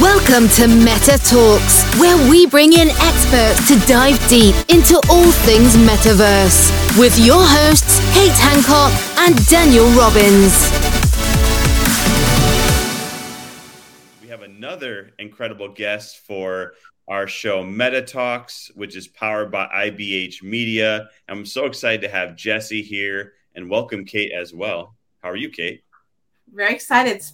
Welcome to Meta Talkz, where we bring in experts to dive deep into all things metaverse with your hosts, Kate Hancock and Daniel Robbins. We have another incredible guest for our show Meta Talkz, which is powered by IBH Media. I'm so excited to have Jesse here and welcome Kate as well. How are you, Kate? Very excited. It's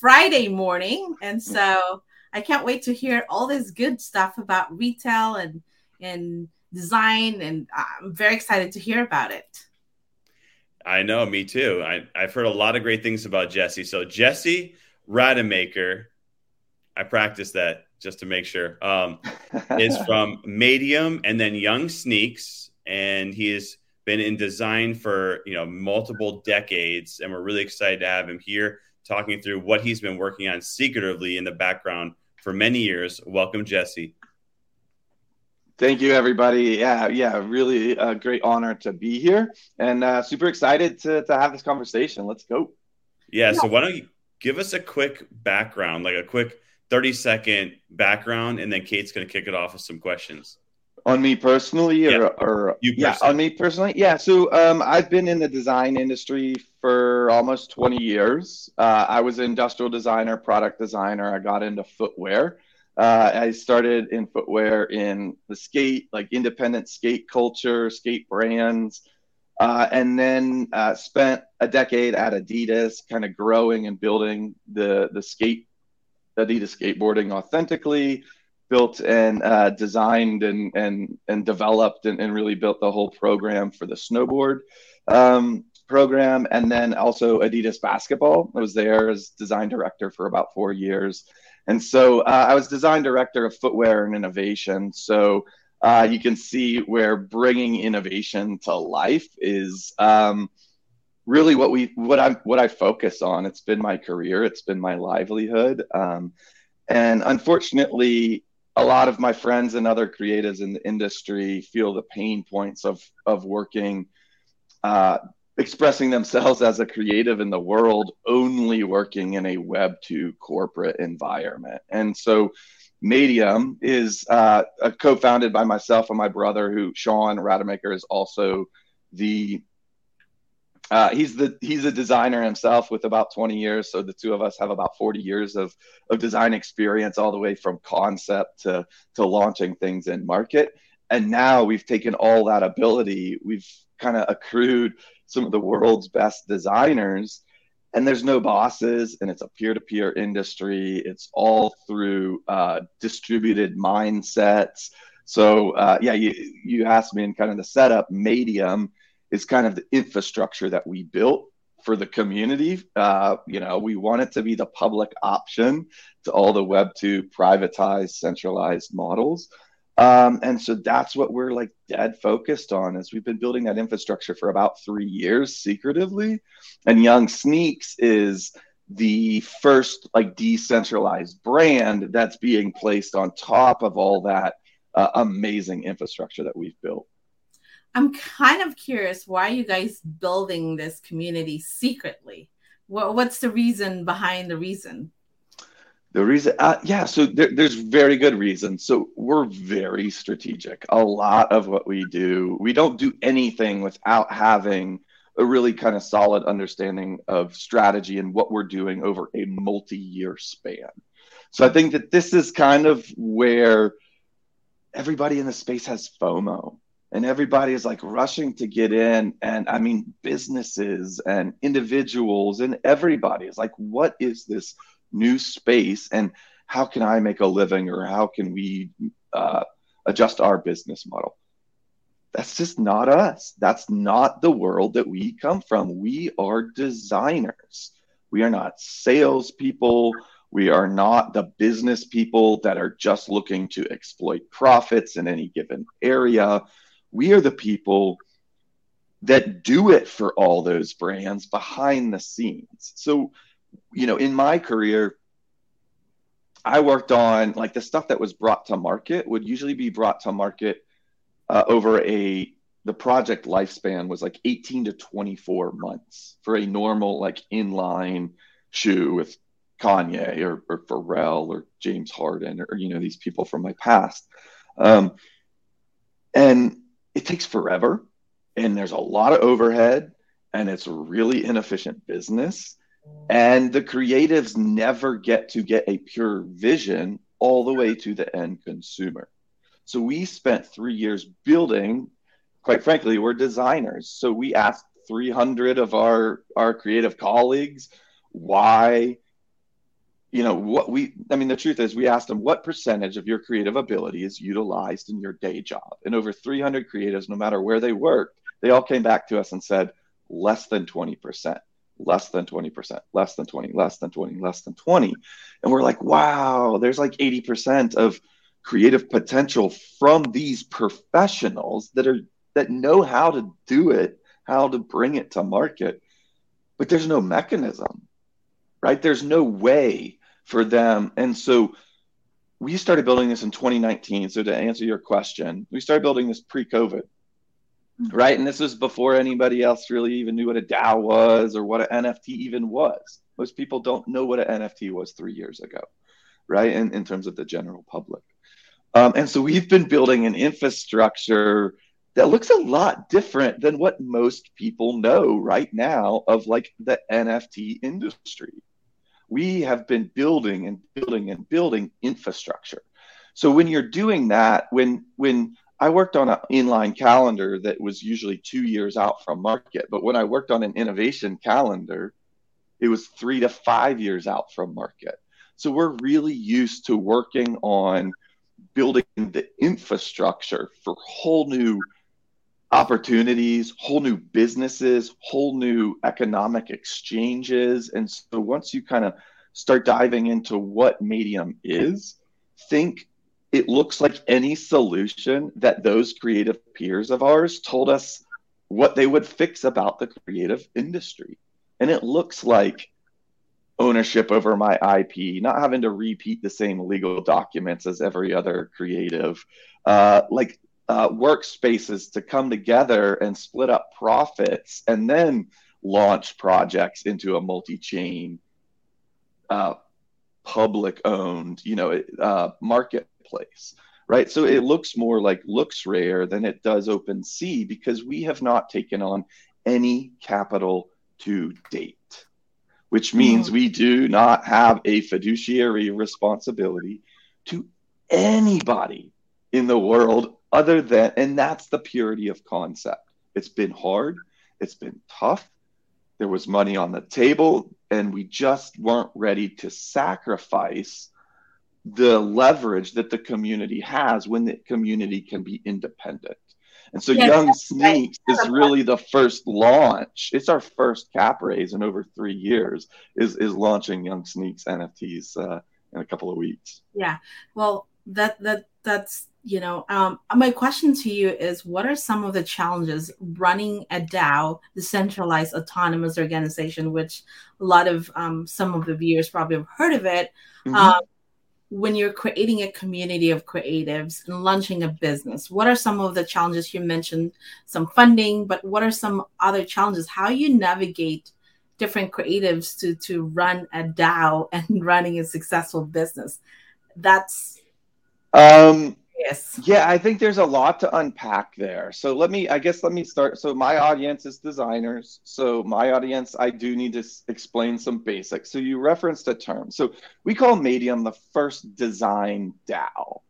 Friday morning, and so I can't wait to hear all this good stuff about retail and and design, and I'm very excited to hear about it. I know, me too. I, I've heard a lot of great things about Jesse. So Jesse Rademacher, I practiced that just to make sure, um, is from Madeium and then YxungSneaks, and he is been in design for you know multiple decades, and we're really excited to have him here talking through what he's been working on secretively in the background for many years. Welcome, Jesse. Thank you, everybody. Yeah, yeah, really a great honor to be here, and uh, super excited to to have this conversation. Let's go. Yeah. So why don't you give us a quick background, like a quick 30 second background, and then Kate's going to kick it off with some questions on me personally or, yeah. or yeah on me personally? Yeah so um, i've been in the design industry for almost 20 years. Uh, i was an industrial designer product designer. I got into footwear. Uh, i started in footwear in the skate like independent skate culture skate brands. Uh, and then uh, spent a decade at adidas kind of growing and building the the skate adidas skateboarding authentically built and uh, designed and and and developed and, and, really built the whole program for the snowboard um, program. And then also adidas basketball i was there as design director for about four years. And so uh, i was design director of footwear and innovation. So uh, you can see where bringing innovation to life is um, really what we what i what i focus on. It's been my career. It's been my livelihood. Um, and unfortunately a lot of my friends and other creatives in the industry feel the pain points of of working uh, expressing themselves as a creative in the world only working in a web 2 corporate environment. And so Madeium is uh, co-founded by myself and my brother who sean rademacher is also the uh, he's the he's a designer himself with about 20 years. So the two of us have about 40 years of of design experience all the way from concept to to launching things in market. And now we've taken all that ability. We've kind of accrued some of the world's best designers. And there's no bosses and it's a peer-to-peer industry. It's all through uh, distributed mindsets. So uh, yeah you you asked me in kind of the setup Madeium is kind of the infrastructure that we built for the community. Uh, you know, we want it to be the public option to all the Web two privatized, centralized models. Um, and so that's what we're like dead focused on is we've been building that infrastructure for about three years secretively. And YxungSneaks is the first like decentralized brand that's being placed on top of all that uh, amazing infrastructure that we've built. I'm kind of curious why you guys building this community secretly. What, what's the reason behind the reason? The reason, uh, yeah, so there, there's very good reasons. So we're very strategic. A lot of what we do, we don't do anything without having a really kind of solid understanding of strategy and what we're doing over a multi-year span. So I think that this is kind of where everybody in the space has FOMO and everybody is like rushing to get in and i mean businesses and individuals and everybody is like what is this new space and how can i make a living or how can we uh, adjust our business model? That's just not us. That's not the world that we come from. We are designers. We are not salespeople. We are not the business people that are just looking to exploit profits in any given area we are the people that do it for all those brands behind the scenes. So, you know, in my career, I worked on like the stuff that was brought to market would usually be brought to market uh, over a the project lifespan was like 18 to 24 months for a normal like inline shoe with Kanye or, or Pharrell or James Harden or, you know, these people from my past. Um, and it takes forever and there's a lot of overhead and it's really inefficient business. And the creatives never get to get a pure vision all the way to the end consumer. So we spent three years building, quite frankly, we're designers. So we asked 300 of our, our creative colleagues why you know what we i mean the truth is we asked them what percentage of your creative ability is utilized in your day job. And over 300 creatives no matter where they worked they all came back to us and said less than 20% less than 20% less than 20 less than 20 less than 20 and we're like wow there's like 80% of creative potential from these professionals that are that know how to do it how to bring it to market. But there's no mechanism right? There's no way for them. And so we started building this in 2019 so to answer your question we started building this pre-covid mm-hmm. right? And this was before anybody else really even knew what a dao was or what an nft even was. Most people don't know what an nft was three years ago right? In, in terms of the general public. Um, and so we've been building an infrastructure that looks a lot different than what most people know right now of like the NFT industry. We have been building and building and building infrastructure. So when you're doing that, when when I worked on an inline calendar that was usually two years out from market, but when I worked on an innovation calendar, it was three to five years out from market. So we're really used to working on building the infrastructure for whole new opportunities, whole new businesses, whole new economic exchanges. And so once you kind of start diving into what Madeium is, think it looks like any solution that those creative peers of ours told us what they would fix about the creative industry. And it looks like ownership over my IP, not having to repeat the same legal documents as every other creative, uh, like uh, workspaces to come together and split up profits and then launch projects into a multi-chain, uh, public-owned, you know, uh, marketplace. Right, so it looks more like LooksRare than it does OpenSea because we have not taken on any capital to date which means we do not have a fiduciary responsibility to anybody in the world other than, and that's the purity of concept. It's been hard, it's been tough. There was money on the table, and we just weren't ready to sacrifice the leverage that the community has when the community can be independent. And so yes, YxungSneaks right. is really the first launch. It's our first cap raise in over three years. Is is launching YxungSneaks NFTs uh, in a couple of weeks. Yeah. Well, that that that's you know um, my question to you is what are some of the challenges running a dao decentralized autonomous organization which a lot of um, some of the viewers probably have heard of it mm-hmm. um, when you're creating a community of creatives and launching a business? What are some of the challenges? You mentioned some funding but what are some other challenges? How you navigate different creatives to to run a dao and running a successful business? That's um Yes. Yeah, I think there's a lot to unpack there. So let me, I guess, let me start. So my audience is designers. So my audience, I do need to s- explain some basics. So you referenced a term. So we call Madeium the first design DAO.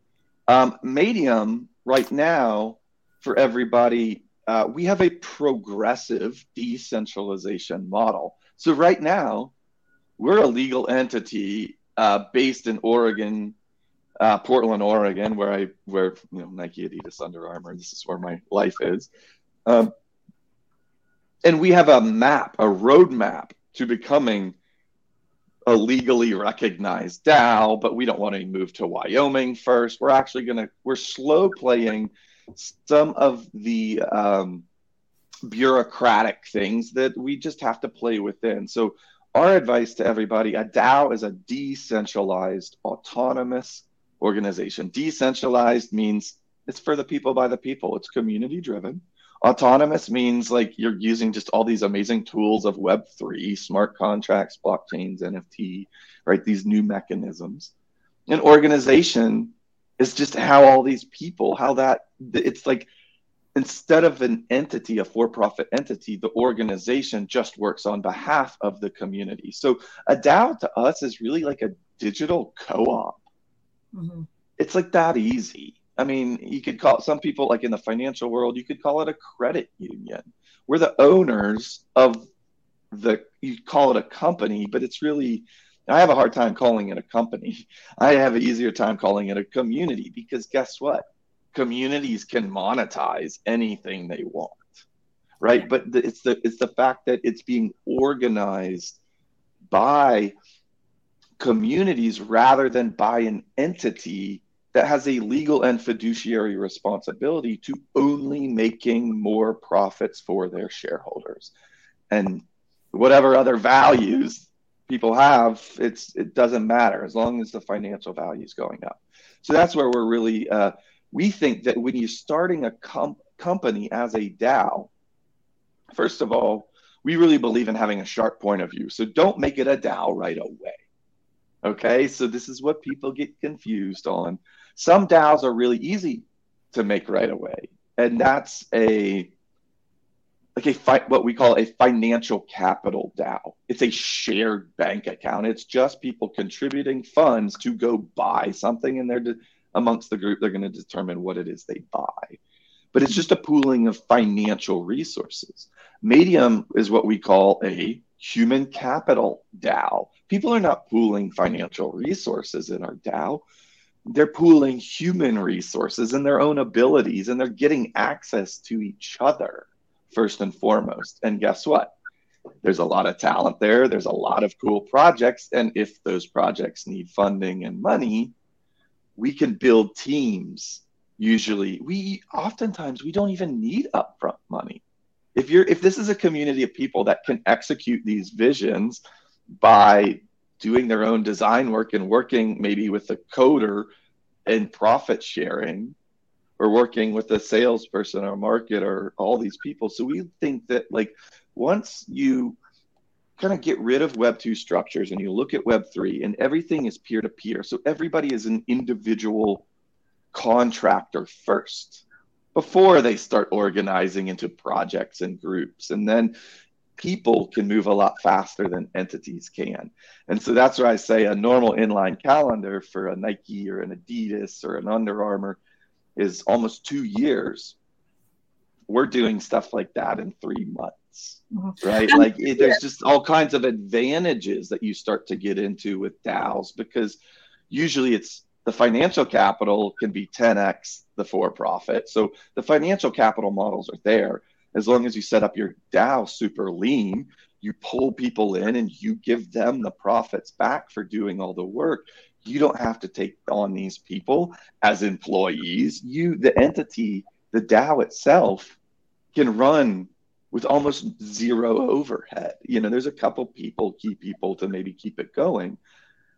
Um, Madeium right now, for everybody, uh, we have a progressive decentralization model. So right now, we're a legal entity uh, based in Oregon, uh, Portland, Oregon, where I wear you know Nike, Adidas, Under Armour. This is where my life is, um, and we have a map, a roadmap to becoming a legally recognized DAO. But we don't want to move to Wyoming first. We're actually gonna we're slow playing some of the um, bureaucratic things that we just have to play within. So our advice to everybody a DAO is a decentralized, autonomous organization. Decentralized means it's for the people by the people, it's community driven. Autonomous means like you're using just all these amazing tools of Web3, smart contracts, blockchains, NFT, right? These new mechanisms. An organization is just how all these people, how that, it's like instead of an entity, a for profit entity, the organization just works on behalf of the community. So a DAO to us is really like a digital co op. Mm-hmm. It's like that easy. I mean, you could call some people like in the financial world, you could call it a credit union. We're the owners of the, you call it a company, but it's really, I have a hard time calling it a company. I have an easier time calling it a community because guess what? Communities can monetize anything they want, right? But the, it's the it's the fact that it's being organized by communities rather than by an entity that has a legal and fiduciary responsibility to only making more profits for their shareholders. And whatever other values people have, it's it doesn't matter as long as the financial value is going up. So that's where we're really uh, we think that when you're starting a com- company as a DAO, first of all, we really believe in having a sharp point of view. So don't make it a DAO right away. Okay, so this is what people get confused on. Some DAOs are really easy to make right away, and that's a like a fi- what we call a financial capital DAO. It's a shared bank account. It's just people contributing funds to go buy something, and they're de- amongst the group. They're going to determine what it is they buy. But it's just a pooling of financial resources. Madeium is what we call a human capital DAO. People are not pooling financial resources in our DAO they're pooling human resources and their own abilities and they're getting access to each other first and foremost. And guess what? There's a lot of talent there. There's a lot of cool projects. And if those projects need funding and money we can build teams. Usually we oftentimes we don't even need upfront money if you're if this is a community of people that can execute these visions by doing their own design work and working maybe with a coder and profit sharing or working with a salesperson or market or all these people. So we think that like once you kind of get rid of web 2 structures and you look at web 3 and everything is peer to peer so everybody is an individual contractor first before they start organizing into projects and groups and then people can move a lot faster than entities can. And so that's where I say a normal inline calendar for a Nike or an Adidas or an Under Armour is almost two years. We're doing stuff like that in three months, mm-hmm. right? Like it, there's just all kinds of advantages that you start to get into with DAOs because usually it's the financial capital can be 10x the for profit. So the financial capital models are there as long as you set up your DAO super lean, you pull people in and you give them the profits back for doing all the work. You don't have to take on these people as employees. You, the entity, the DAO itself, can run with almost zero overhead. You know, there's a couple people, key people to maybe keep it going.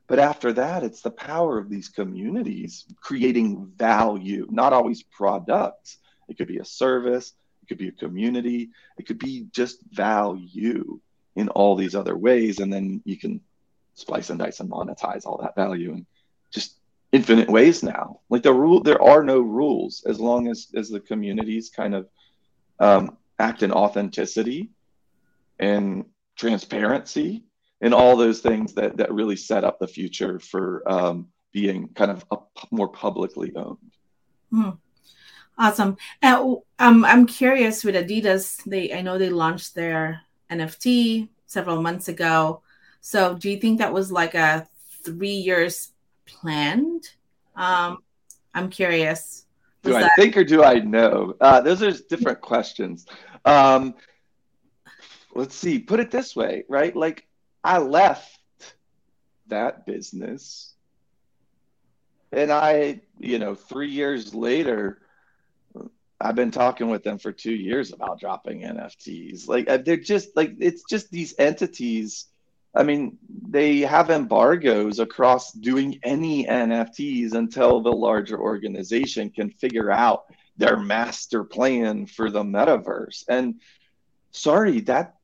But after that, it's the power of these communities creating value, not always products. It could be a service, it could be a community, it could be just value in all these other ways. And then you can splice and dice and monetize all that value in just infinite ways now. Like the rule, there are no rules as long as as the communities kind of um, act in authenticity and transparency and all those things that that really set up the future for um, being kind of a, more publicly owned. Hmm. Awesome. And um, I'm curious with Adidas. They I know they launched their NFT several months ago. So do you think that was like a three years planned? Um, I'm curious. Was do I that- think or do I know? Uh, those are different questions. Um, let's see. Put it this way, right? Like I left that business, and I, you know, three years later I've been talking with them for two years about dropping NFTs. Like uh, they're just like it's just these entities. I mean, they have embargoes across doing any NFTs until the larger organization can figure out their master plan for the metaverse. And sorry, that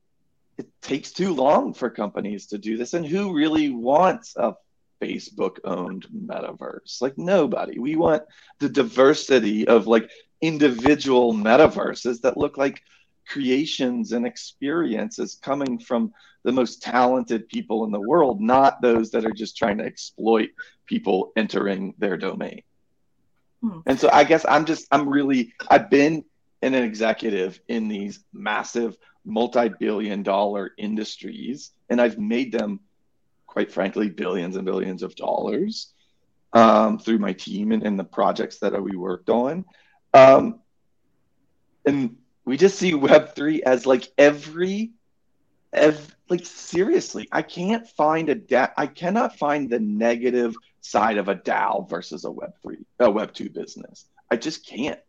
it takes too long for companies to do this. And who really wants a Facebook owned metaverse? Like nobody. We want the diversity of like individual metaverses that look like creations and experiences coming from the most talented people in the world, not those that are just trying to exploit people entering their domain. Hmm. And so I guess I'm just, I'm really, I've been an executive in these massive multi billion dollar industries, and I've made them, quite frankly, billions and billions of dollars um, through my team and, and, the projects that we worked on. Um, and we just see Web3 as like every, every like seriously, I can't find a da- I cannot find the negative side of a DAO versus a Web3, a Web2 business. I just can't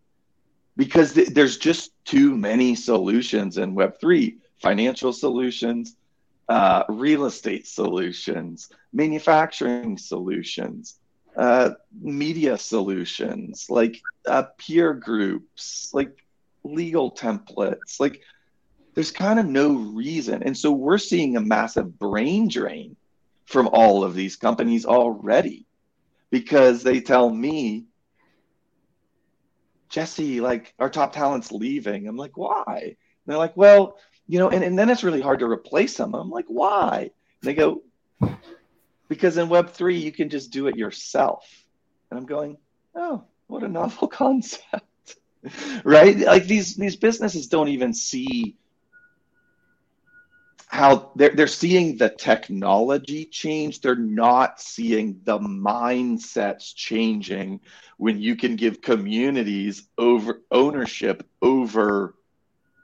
because th- there's just too many solutions in Web3 financial solutions, uh, real estate solutions, manufacturing solutions, uh, media solutions, like uh, peer groups, like legal templates. Like there's kind of no reason. And so we're seeing a massive brain drain from all of these companies already because they tell me Jesse, like our top talent's leaving. I'm like, why? And they're like, well, you know, and, and then it's really hard to replace them. I'm like, why? And they go, because in Web3, you can just do it yourself. And I'm going, oh, what a novel concept. right? Like these these businesses don't even see how they're, they're seeing the technology change. They're not seeing the mindsets changing when you can give communities over ownership over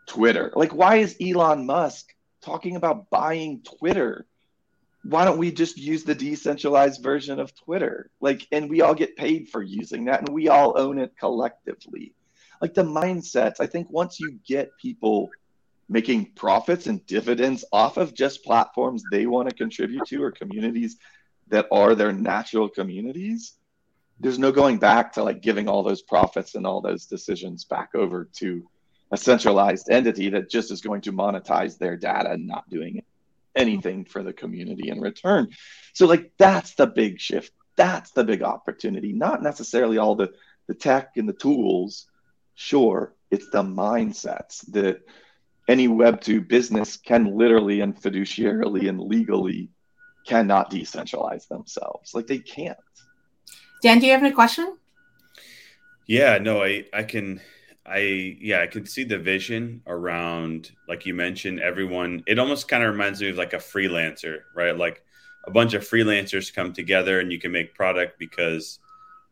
twitter. Like why is elon musk talking about buying twitter? Why don't we just use the decentralized version of twitter? Like and we all get paid for using that and we all own it collectively. Like the mindsets i think once you get people making profits and dividends off of just platforms they want to contribute to or communities that are their natural communities there's no going back to like giving all those profits and all those decisions back over to a centralized entity that just is going to monetize their data and not doing anything for the community in return. So like that's the big shift. That's the big opportunity. Not necessarily all the the tech and the tools. Sure it's the mindsets that any Web2 business can literally and fiduciarily and legally cannot decentralize themselves. Like they can't. Dan, do you have any question? Yeah, no, I, I can, I, yeah, I can see the vision around, like you mentioned, everyone, it almost kind of reminds me of like a freelancer, right? Like a bunch of freelancers come together and you can make product because,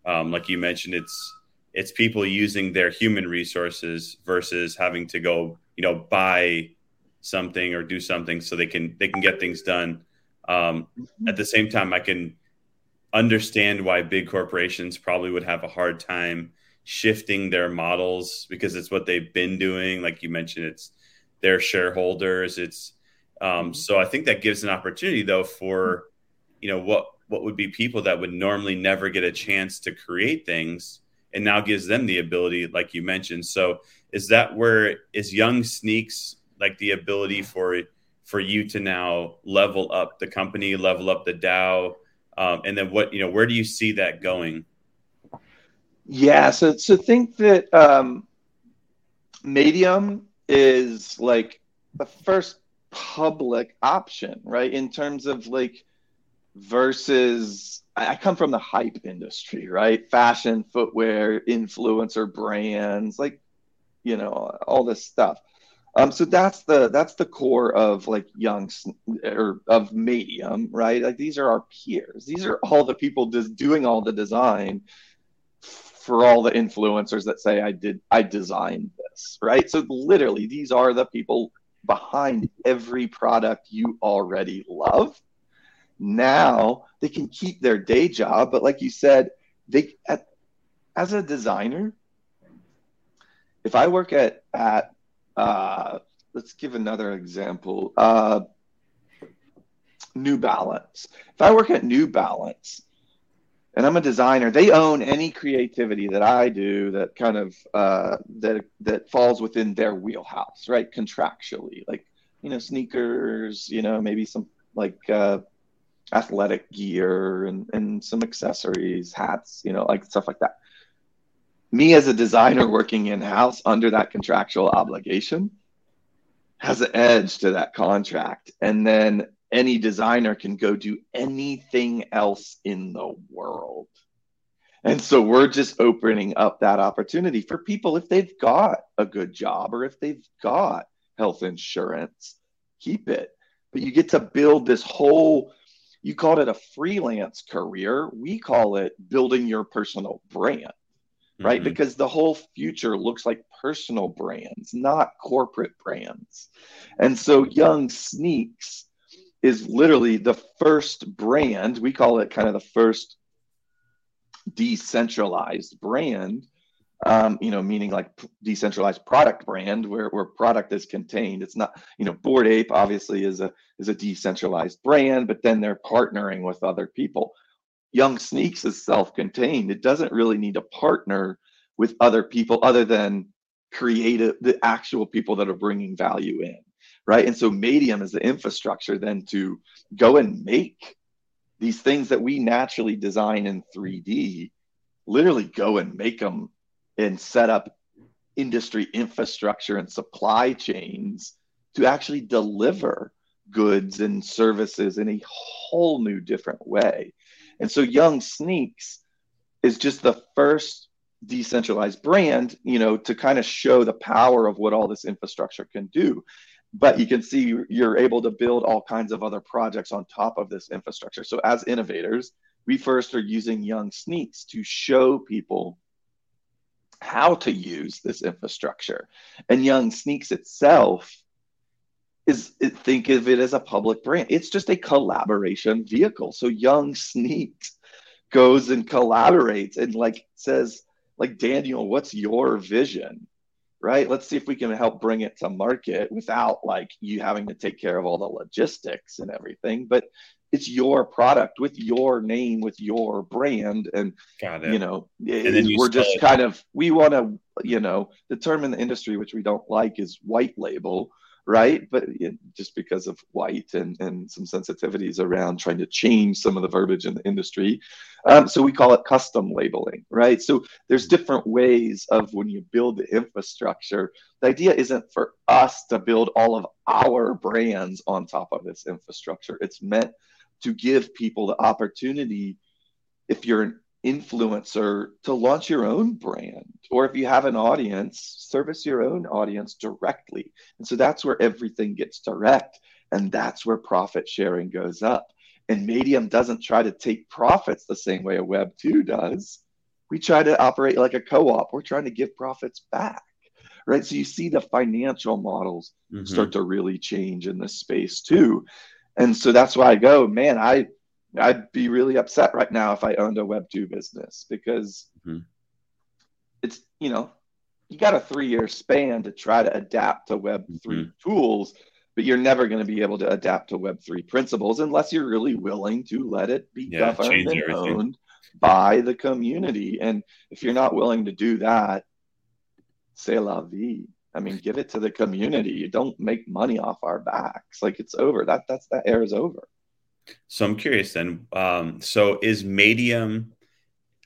um, like you mentioned, it's, it's people using their human resources versus having to go you know buy something or do something so they can they can get things done. Um, at the same time i can understand why big corporations probably would have a hard time shifting their models because it's what they've been doing. Like you mentioned it's their shareholders. It's um, mm-hmm. so i think that gives an opportunity though for you know what what would be people that would normally never get a chance to create things and now gives them the ability like you mentioned. So is that where is YxungSneaks like the ability for for you to now level up the company level up the dao um, and then what you know where do you see that going yeah so so think that um Madeium is like the first public option right in terms of like versus I come from the hype industry, right? Fashion, footwear, influencer brands, like you know all this stuff. Um, so that's the that's the core of like young or of Madeium right? Like these are our peers. These are all the people just doing all the design for all the influencers that say i did i designed this right? So literally these are the people behind every product you already love. Now they can keep their day job but like you said they at, as a designer if I work at at uh, let's give another example. Uh, New Balance. If I work at New Balance, and I'm a designer. They own any creativity that I do that kind of uh, that that falls within their wheelhouse, right? Contractually, like you know, sneakers, you know, maybe some like uh, athletic gear and and some accessories, hats, you know, like stuff like that. Me as a designer working in house under that contractual obligation has an edge to that contract, and then any designer can go do anything else in the world. And so we're just opening up that opportunity for people if they've got a good job or if they've got health insurance, keep it. But you get to build this whole, you called it a freelance career. We call it building your personal brand, right? Mm-hmm. Because the whole future looks like personal brands, not corporate brands. And so YxungSneaks is literally the first brand. We call it kind of the first decentralized brand. Um, you know, meaning like decentralized product brand where, where product is contained. It's not, you know, Bored Ape obviously is a is a decentralized brand, but then they're partnering with other people. YxungSneaks is self-contained. It doesn't really need to partner with other people other than creative the actual people that are bringing value in right? And so Madeium is the infrastructure then to go and make these things that we naturally design in 3D, literally go and make them and set up industry infrastructure and supply chains to actually deliver goods and services in a whole new different way. And so YxungSneaks is just the first decentralized brand, you know, to kind of show the power of what all this infrastructure can do but you can see you're able to build all kinds of other projects on top of this infrastructure. So as innovators, we first are using YxungSneaks to show people how to use this infrastructure. And YxungSneaks itself is think of it as a public brand. It's just a collaboration vehicle. So YxungSneaks goes and collaborates and like says like Daniel, what's your vision? right? Let's see if we can help bring it to market without like you having to take care of all the logistics and everything. But it's your product with your name, with your brand, and you know, and we're just it. kind of we want to, you know, the term in the industry which we don't like is white label right? But just because of white and, and some sensitivities around trying to change some of the verbiage in the industry. Um, so we call it custom labeling, right? So there's different ways of when you build the infrastructure. The idea isn't for us to build all of our brands on top of this infrastructure. It's meant to give people the opportunity if you're an influencer to launch your own brand or if you have an audience service your own audience directly. And so that's where everything gets direct and that's where profit sharing goes up. And Madeium doesn't try to take profits the same way a web 2 does. We try to operate like a co-op. We're trying to give profits back right? So you see the financial models mm-hmm. start to really change in this space too. And so that's why i go man i I'd be really upset right now if I owned a Web two business because mm-hmm. it's you know you got a three year span to try to adapt to Web 3 mm-hmm. tools, but you're never going to be able to adapt to Web three principles unless you're really willing to let it be yeah, governed and everything. owned by the community. And if you're not willing to do that, say la vie. I mean, give it to the community. You don't make money off our backs. Like it's over. That that's that era is over. So I'm curious then. Um, so is Madeium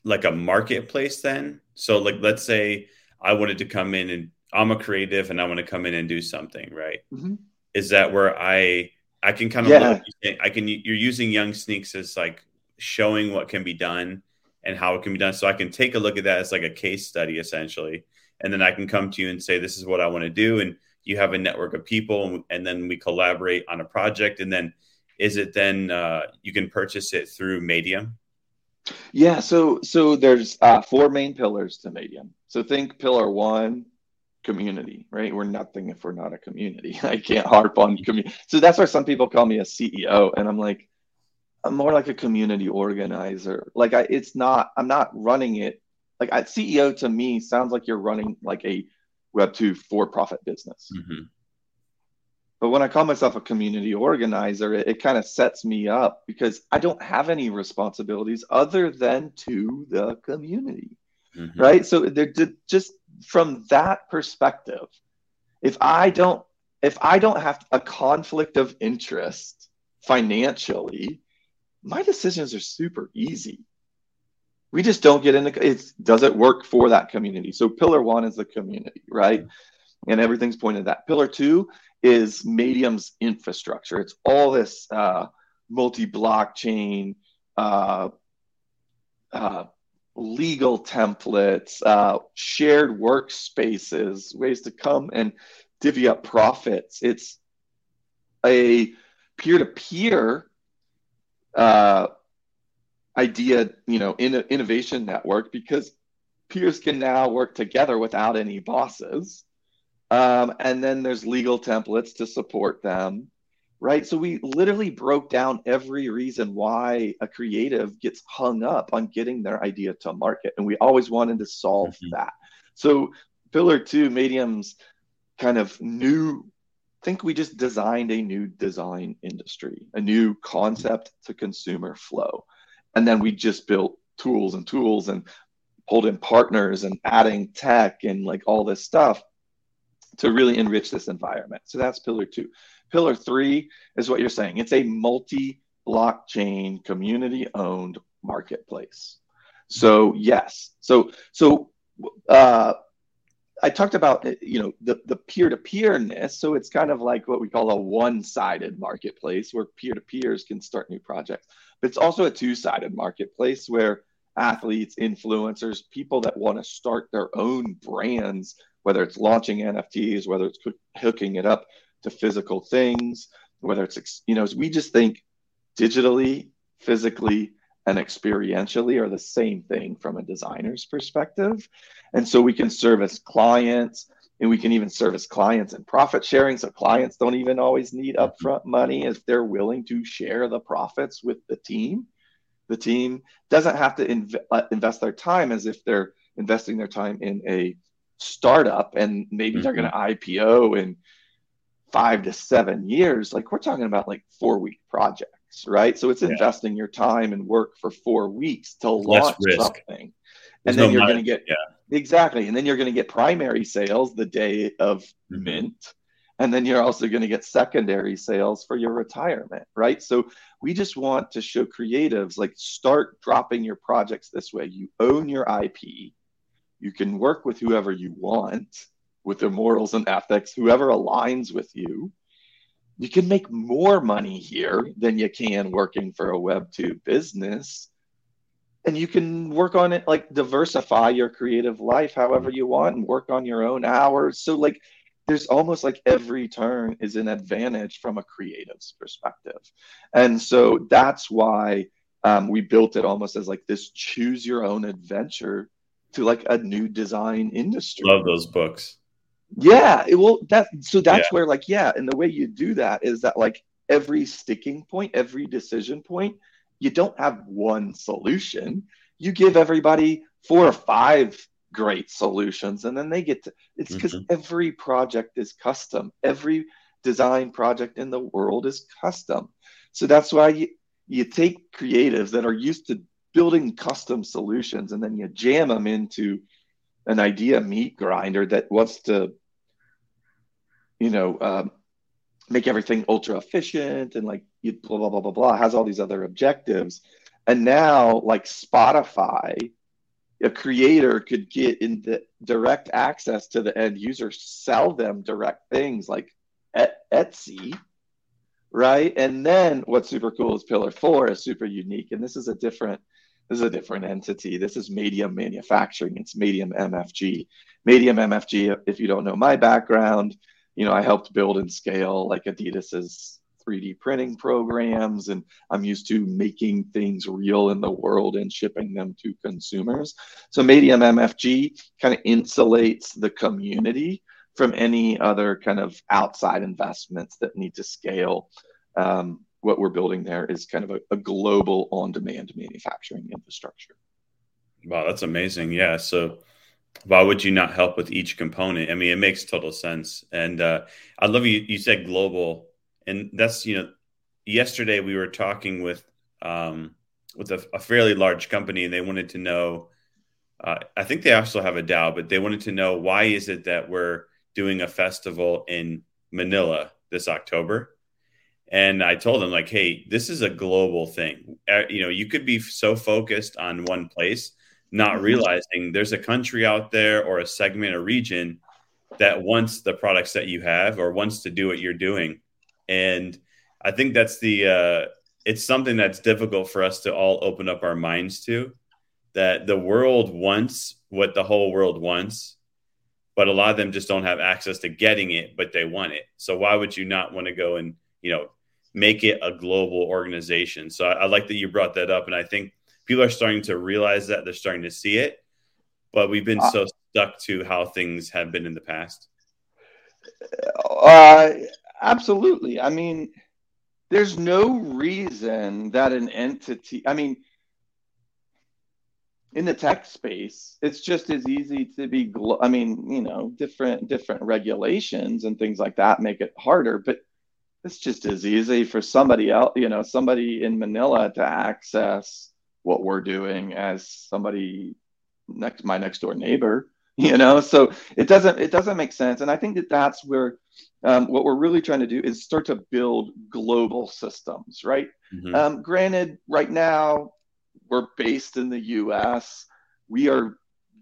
like a marketplace then? So like let's say I wanted to come in and I'm a creative and I want to come in and do something, right? Mm-hmm. Is that where I I can kind of yeah. look, I can you're using YxungSneaks as like showing what can be done and how it can be done. So I can take a look at that as like a case study essentially. And then I can come to you and say, this is what I want to do. And you have a network of people and then we collaborate on a project. And then is it then uh, you can purchase it through Madeium? Yeah, so so there's uh, four main pillars to Madeium. So think pillar one, community, right? We're nothing if we're not a community. I can't harp on community. So that's why some people call me a CEO, and I'm like, I'm more like a community organizer. Like I, it's not. I'm not running it. Like I, CEO to me sounds like you're running like a Web two for profit business. Mm-hmm But when I call myself a community organizer, it, it kind of sets me up because I don't have any responsibilities other than to the community. Mm-hmm. Right. So they're just from that perspective, if I don't if I don't have a conflict of interest financially, my decisions are super easy. We just don't get into it. Does it work for that community? So pillar one is the community, right? And everything's pointed at that. Pillar two is Madeium's infrastructure. It's all this uh, multi blockchain, uh, uh, legal templates, uh, shared workspaces, ways to come and divvy up profits. It's a peer to peer idea, you know, in innovation network because peers can now work together without any bosses. Um, and then there's legal templates to support them, right? So we literally broke down every reason why a creative gets hung up on getting their idea to market. And we always wanted to solve mm-hmm. that. So pillar two, Madeium's kind of new I think we just designed a new design industry, a new concept to consumer flow. And then we just built tools and tools and pulled in partners and adding tech and like all this stuff to really enrich this environment. So that's pillar two. Pillar three is what you're saying. It's a multi blockchain community owned marketplace. So yes. So so uh, I talked about you know the the peer to peerness. So it's kind of like what we call a one sided marketplace where peer to peers can start new projects. But it's also a two sided marketplace where athletes, influencers, people that want to start their own brands whether it's launching NFTs, whether it's hooking it up to physical things, whether it's, you know, we just think digitally, physically, and experientially are the same thing from a designer's perspective. And so we can service clients and we can even service clients and profit sharing. So clients don't even always need mm-hmm. upfront money if they're willing to share the profits with the team. The team doesn't have to inv- uh, invest their time as if they're investing their time in a startup and maybe mm-hmm. they're going to IPO in five to seven years, like we're talking about like four week projects, right? So it's yeah. investing your time and work for four weeks to launch something. There's and then no you're going to get, yeah. exactly. And then you're going to get primary sales the day of mm-hmm. mint. And then you're also going to get secondary sales for your retirement, right? So we just want to show creatives like start dropping your projects this way. You own your IP you can work with whoever you want with their morals and ethics, whoever aligns with you. You can make more money here than you can working for a Web2 business. And you can work on it, like diversify your creative life however you want and work on your own hours. So, like, there's almost like every turn is an advantage from a creative's perspective. And so that's why um, we built it almost as like this choose your own adventure to like a new design industry. Love those books. Yeah, it will that so that's yeah. where like yeah, and the way you do that is that like every sticking point, every decision point, you don't have one solution. You give everybody four or five great solutions and then they get to it's because mm-hmm. every project is custom. Every design project in the world is custom. So that's why you you take creatives that are used to building custom solutions and then you jam them into an idea meat grinder that wants to you know um, make everything ultra efficient and like you blah blah blah blah blah has all these other objectives and now like spotify a creator could get in the direct access to the end user sell them direct things like etsy right and then what's super cool is pillar four is super unique and this is a different this is a different entity. This is Madeium Manufacturing. It's Madeium MFG. Madeium MFG, if you don't know my background, you know, I helped build and scale like Adidas's 3D printing programs, and I'm used to making things real in the world and shipping them to consumers. So Madeium MFG kind of insulates the community from any other kind of outside investments that need to scale. Um, what we're building there is kind of a, a global on-demand manufacturing infrastructure. Wow, that's amazing. Yeah. So why would you not help with each component? I mean, it makes total sense. And uh, I love you. You said global, and that's you know, yesterday we were talking with um, with a, a fairly large company, and they wanted to know. Uh, I think they also have a DAO, but they wanted to know why is it that we're doing a festival in Manila this October? And I told them like, hey, this is a global thing. Uh, you know, you could be so focused on one place not mm-hmm. realizing there's a country out there or a segment or region that wants the products that you have or wants to do what you're doing. And I think that's the uh, it's something that's difficult for us to all open up our minds to that the world wants what the whole world wants, but a lot of them just don't have access to getting it, but they want it. So why would you not want to go and, you know, make it a global organization? So I, I like that you brought that up. And I think people are starting to realize that they're starting to see it, but we've been uh, so stuck to how things have been in the past. Uh, absolutely. I mean, there's no reason that an entity, I mean, in the tech space, it's just as easy to be, glo- I mean, you know, different different regulations and things like that make it harder, but it's just as easy for somebody else, you know, somebody in Manila to access what we're doing as somebody next my next door neighbor you know so it doesn't it doesn't make sense and i think that that's where um, what we're really trying to do is start to build global systems right? Mm-hmm. um, granted right now we're based in the us we are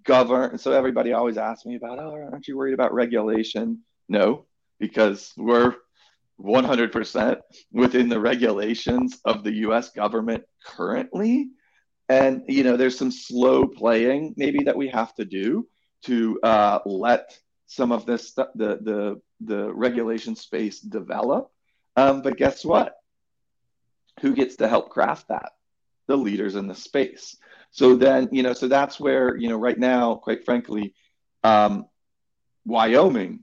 governed so everybody always asks me about oh aren't you worried about regulation? No because we're 100% within the regulations of the us government currently. And you know there's some slow playing maybe that we have to do to uh, let some of this the the the regulation space develop. Um, but guess what? Who gets to help craft that? The leaders in the space. So then you know so that's where you know right now quite frankly um, wyoming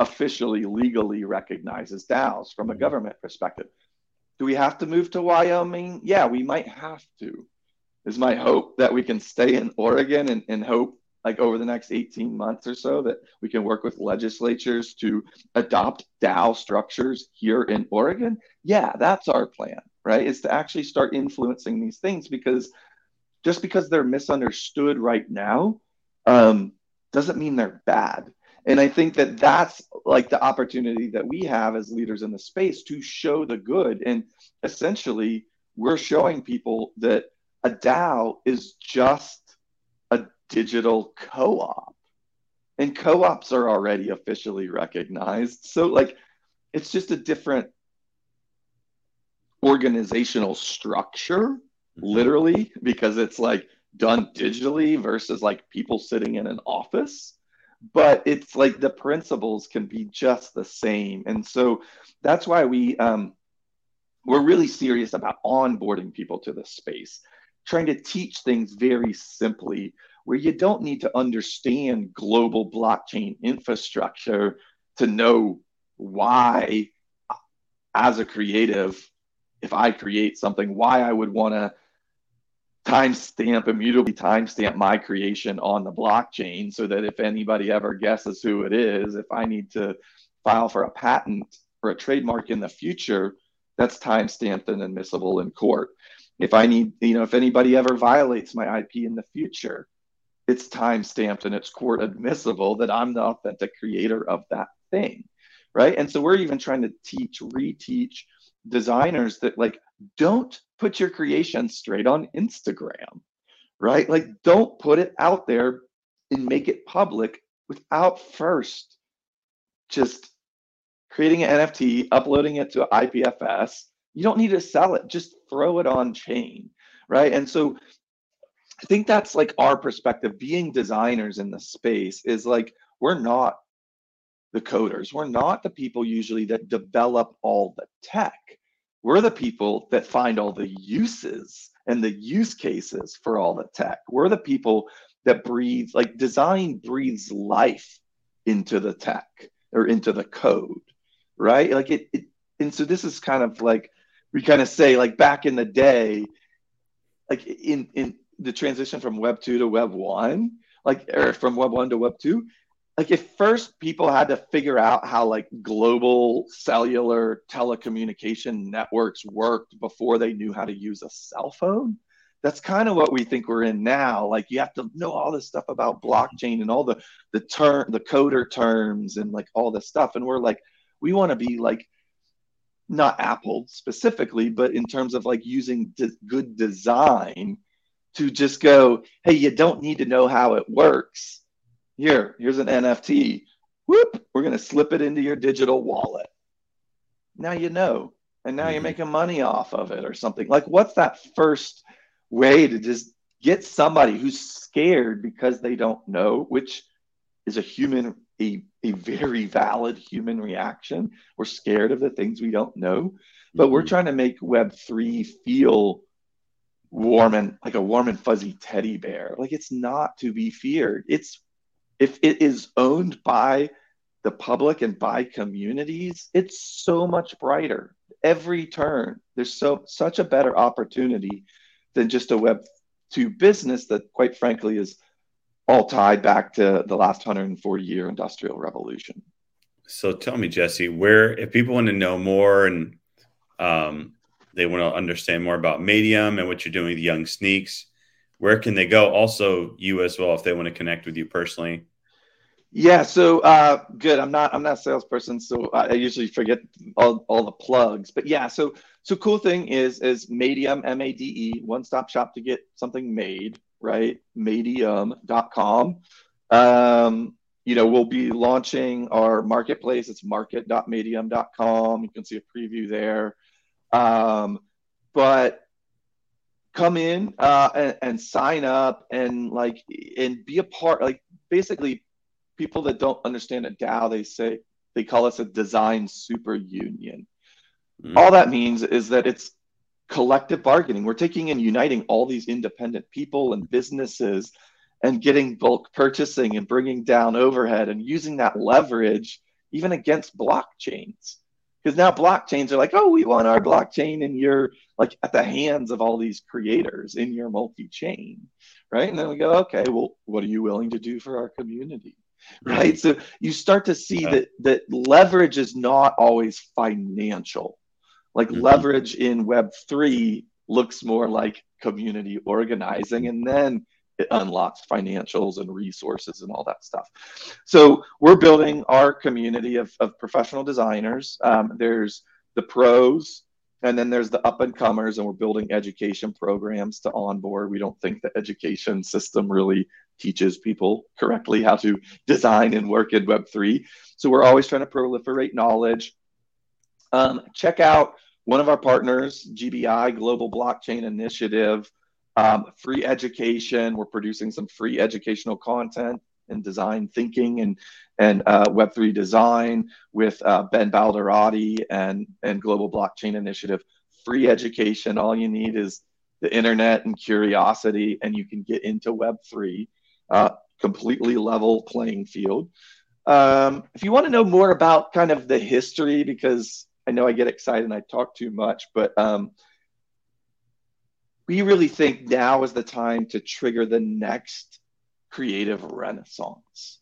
officially legally recognizes DAOs from a government perspective. Do we have to move to Wyoming? Yeah, we might have to. Is my hope that we can stay in Oregon and, and hope like over the next 18 months or so that we can work with legislatures to adopt DAO structures here in Oregon? Yeah, that's our plan, right? Is to actually start influencing these things because just because they're misunderstood right now um, doesn't mean they're bad. And I think that that's like the opportunity that we have as leaders in the space to show the good. And essentially, we're showing people that a DAO is just digital co op. And co ops are already officially recognized. So, like, it's just a different organizational structure, mm-hmm. literally, because it's like done digitally versus like people sitting in an office but it's like the principles can be just the same and so that's why we um, we're really serious about onboarding people to the space trying to teach things very simply where you don't need to understand global blockchain infrastructure to know why as a creative if i create something why i would want to timestamp, immutably timestamp my creation on the blockchain so that if anybody ever guesses who it is, if I need to file for a patent or a trademark in the future, that's timestamped and admissible in court. If I need, you know, if anybody ever violates my IP in the future, it's time stamped and it's court admissible that I'm the authentic creator of that thing. Right. And so we're even trying to teach, reteach designers that like don't put your creation straight on Instagram, right? Like, don't put it out there and make it public without first just creating an NFT, uploading it to IPFS. You don't need to sell it, just throw it on chain, right? And so I think that's like our perspective. Being designers in the space is like, we're not the coders, we're not the people usually that develop all the tech we're the people that find all the uses and the use cases for all the tech. We're the people that breathe, like design breathes life into the tech or into the code, right? Like it, it and so this is kind of like we kind of say like back in the day, like in in the transition from Web two to Web one, like or from Web one to Web two, like if first people had to figure out how like global cellular telecommunication networks worked before they knew how to use a cell phone that's kind of what we think we're in now. Like you have to know all this stuff about blockchain and all the the term the coder terms and like all this stuff. And we're like we want to be like not apple specifically but in terms of like using de- good design to just go hey you don't need to know how it works here, here's an NFT. Whoop, we're going to slip it into your digital wallet. Now you know. And now mm-hmm. you're making money off of it or something. Like, what's that first way to just get somebody who's scared because they don't know, which is a human, a, a very valid human reaction. We're scared of the things we don't know, but mm-hmm. we're trying to make Web3 feel warm and like a warm and fuzzy teddy bear. Like, it's not to be feared. It's if it is owned by the public and by communities, it's so much brighter. Every turn, there's so such a better opportunity than just a web two business that quite frankly is all tied back to the last 140 year industrial revolution. So tell me, Jesse, where if people want to know more and um, they want to understand more about Madeium and what you're doing with YxungSneaks, where can they go? Also, you as well, if they want to connect with you personally. Yeah, so uh, good. I'm not I'm not a salesperson, so I usually forget all, all the plugs. But yeah, so so cool thing is is Madeium M A D E one stop shop to get something made, right? Madeium.com. Um, you know, we'll be launching our marketplace. It's market.madeium.com. You can see a preview there. Um, but come in uh, and, and sign up and like and be a part. Like basically people that don't understand a DAO, they say they call us a design super union. Mm. All that means is that it's collective bargaining. We're taking and uniting all these independent people and businesses and getting bulk purchasing and bringing down overhead and using that leverage even against blockchains. Because now blockchains are like, oh, we want our blockchain and you're like at the hands of all these creators in your multi chain, right? And then we go, okay, well, what are you willing to do for our community? right so you start to see that that leverage is not always financial like mm-hmm. leverage in web 3 looks more like community organizing and then it unlocks financials and resources and all that stuff. So we're building our community of, of professional designers. Um, there's the pros and then there's the up and comers and we're building education programs to onboard. We don't think the education system really teaches people correctly how to design and work in web3 so we're always trying to proliferate knowledge. Um, check out one of our partners gbi global blockchain initiative um, free education we're producing some free educational content and design thinking and and uh, Web3 design with uh, Ben Balderotti and and Global Blockchain Initiative. Free education. All you need is the internet and curiosity, and you can get into Web3. Uh, completely level playing field. Um, if you want to know more about kind of the history, because I know I get excited and I talk too much, but um, we really think now is the time to trigger the next creative renaissance.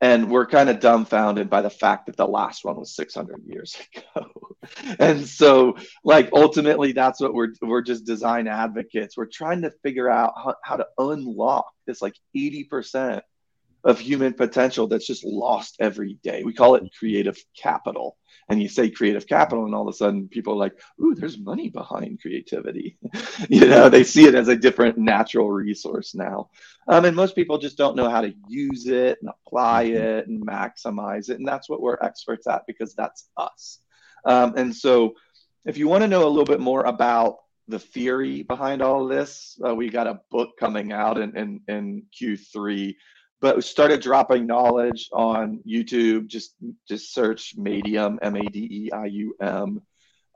And we're kind of dumbfounded by the fact that the last one was 600 years ago. and so, like, ultimately, that's what we're, we're just design advocates. We're trying to figure out how, how to unlock this, like, 80% of human potential that's just lost every day. We call it creative capital and you say creative capital and all of a sudden people are like ooh there's money behind creativity. You know they see it as a different natural resource now. Um, and most people just don't know how to use it and apply mm-hmm. it and maximize it and that's what we're experts at because that's us. Um, and so if you want to know a little bit more about the theory behind all of this uh, we got a book coming out in, in, in q3 but we started dropping knowledge on YouTube. Just just search Madeium, M A D E I U M.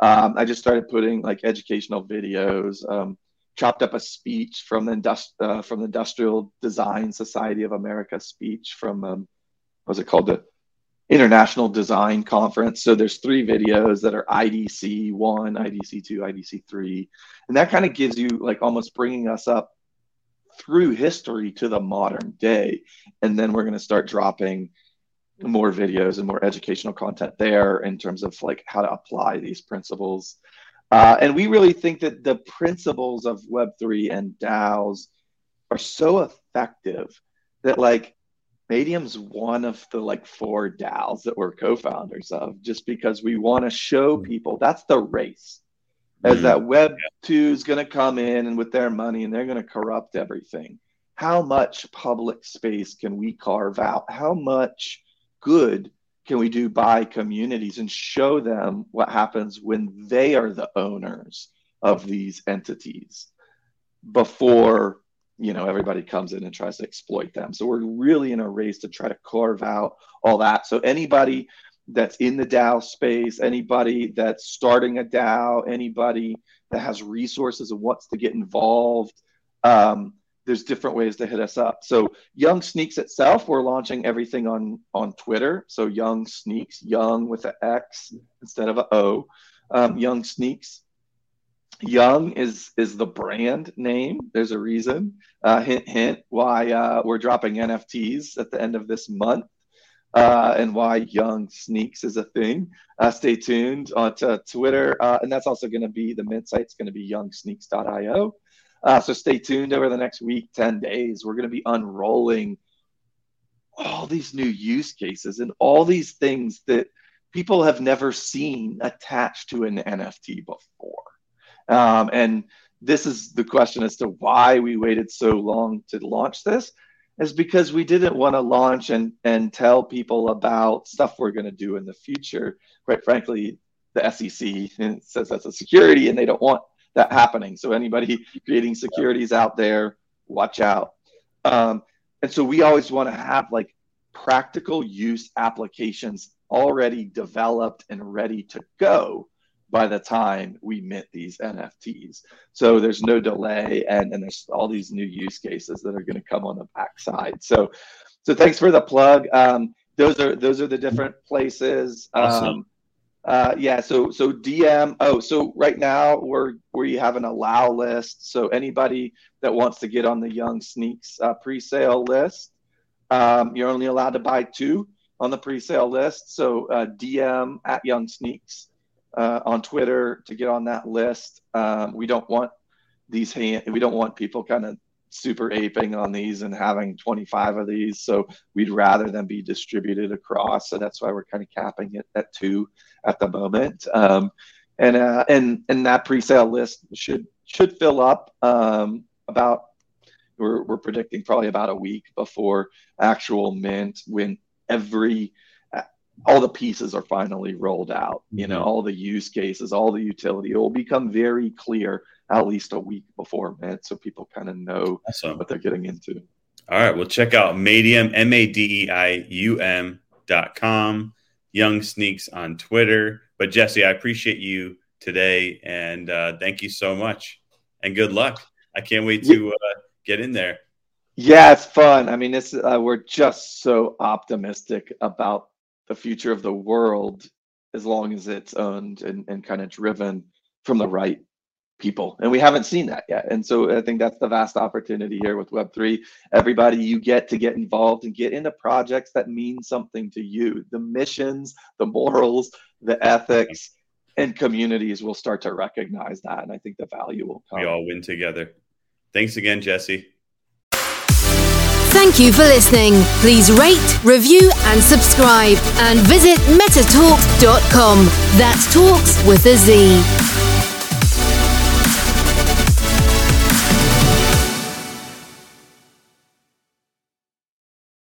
Um, I just started putting like educational videos. Um, chopped up a speech from the industri- uh, from the Industrial Design Society of America speech from um, was it called the International Design Conference. So there's three videos that are IDC one, IDC two, IDC three, and that kind of gives you like almost bringing us up through history to the modern day. And then we're going to start dropping more videos and more educational content there in terms of like how to apply these principles. Uh, and we really think that the principles of Web3 and DAOs are so effective that like Madeium's one of the like four DAOs that we're co-founders of, just because we want to show mm. people that's the race. As mm-hmm. that Web two is going to come in and with their money and they're going to corrupt everything. How much public space can we carve out? How much good can we do by communities and show them what happens when they are the owners of these entities before you know everybody comes in and tries to exploit them so we're really in a race to try to carve out all that so anybody that's in the dao space anybody that's starting a dao anybody that has resources and wants to get involved um, there's different ways to hit us up so YxungSneaks itself we're launching everything on on twitter so YxungSneaks young with an x instead of a o um, YxungSneaks Young is is the brand name. There's a reason. Uh, hint, hint. Why uh, we're dropping NFTs at the end of this month, uh, and why YxungSneaks is a thing. Uh, stay tuned on to Twitter, uh, and that's also going to be the mint site. site's going to be YxungSneaks.io. Uh, so stay tuned over the next week, ten days. We're going to be unrolling all these new use cases and all these things that people have never seen attached to an NFT before. Um, and this is the question as to why we waited so long to launch this is because we didn't want to launch and, and tell people about stuff we're going to do in the future. Quite frankly, the SEC says that's a security and they don't want that happening. So anybody creating securities out there, watch out. Um, and so we always want to have like practical use applications already developed and ready to go by the time we mint these NFTs. So there's no delay, and, and there's all these new use cases that are going to come on the backside. So, so thanks for the plug. Um, those are those are the different places. Awesome. Um, uh, yeah. So so DM. Oh, so right now we're we have an allow list. So anybody that wants to get on the YxungSneaks uh, pre-sale list, um, you're only allowed to buy two on the pre-sale list. So uh, DM at YxungSneaks uh, on Twitter to get on that list. Um, we don't want these hand, we don't want people kind of super aping on these and having 25 of these. So we'd rather them be distributed across. So that's why we're kind of capping it at two at the moment. Um, and uh, and and that pre-sale list should should fill up um, about we're, we're predicting probably about a week before actual mint when every all the pieces are finally rolled out you know mm-hmm. all the use cases all the utility it will become very clear at least a week before mint so people kind of know awesome. what they're getting into. All right well check out madeium m-a-d-e-i-u-m dot com YxungSneaks on twitter. But jesse i appreciate you today and uh, thank you so much and good luck. I can't wait to uh, get in there. Yeah it's fun. I mean it's uh, we're just so optimistic about the future of the world as long as it's owned and, and kind of driven from the right people. And we haven't seen that yet. And so I think that's the vast opportunity here with Web3. Everybody, you get to get involved and get into projects that mean something to you. The missions, the morals, the ethics, and communities will start to recognize that. And I think the value will come. We all win together. Thanks again, Jesse. Thank you for listening. Please rate, review, and subscribe. And visit metatalkz.com. That's talks with a Z.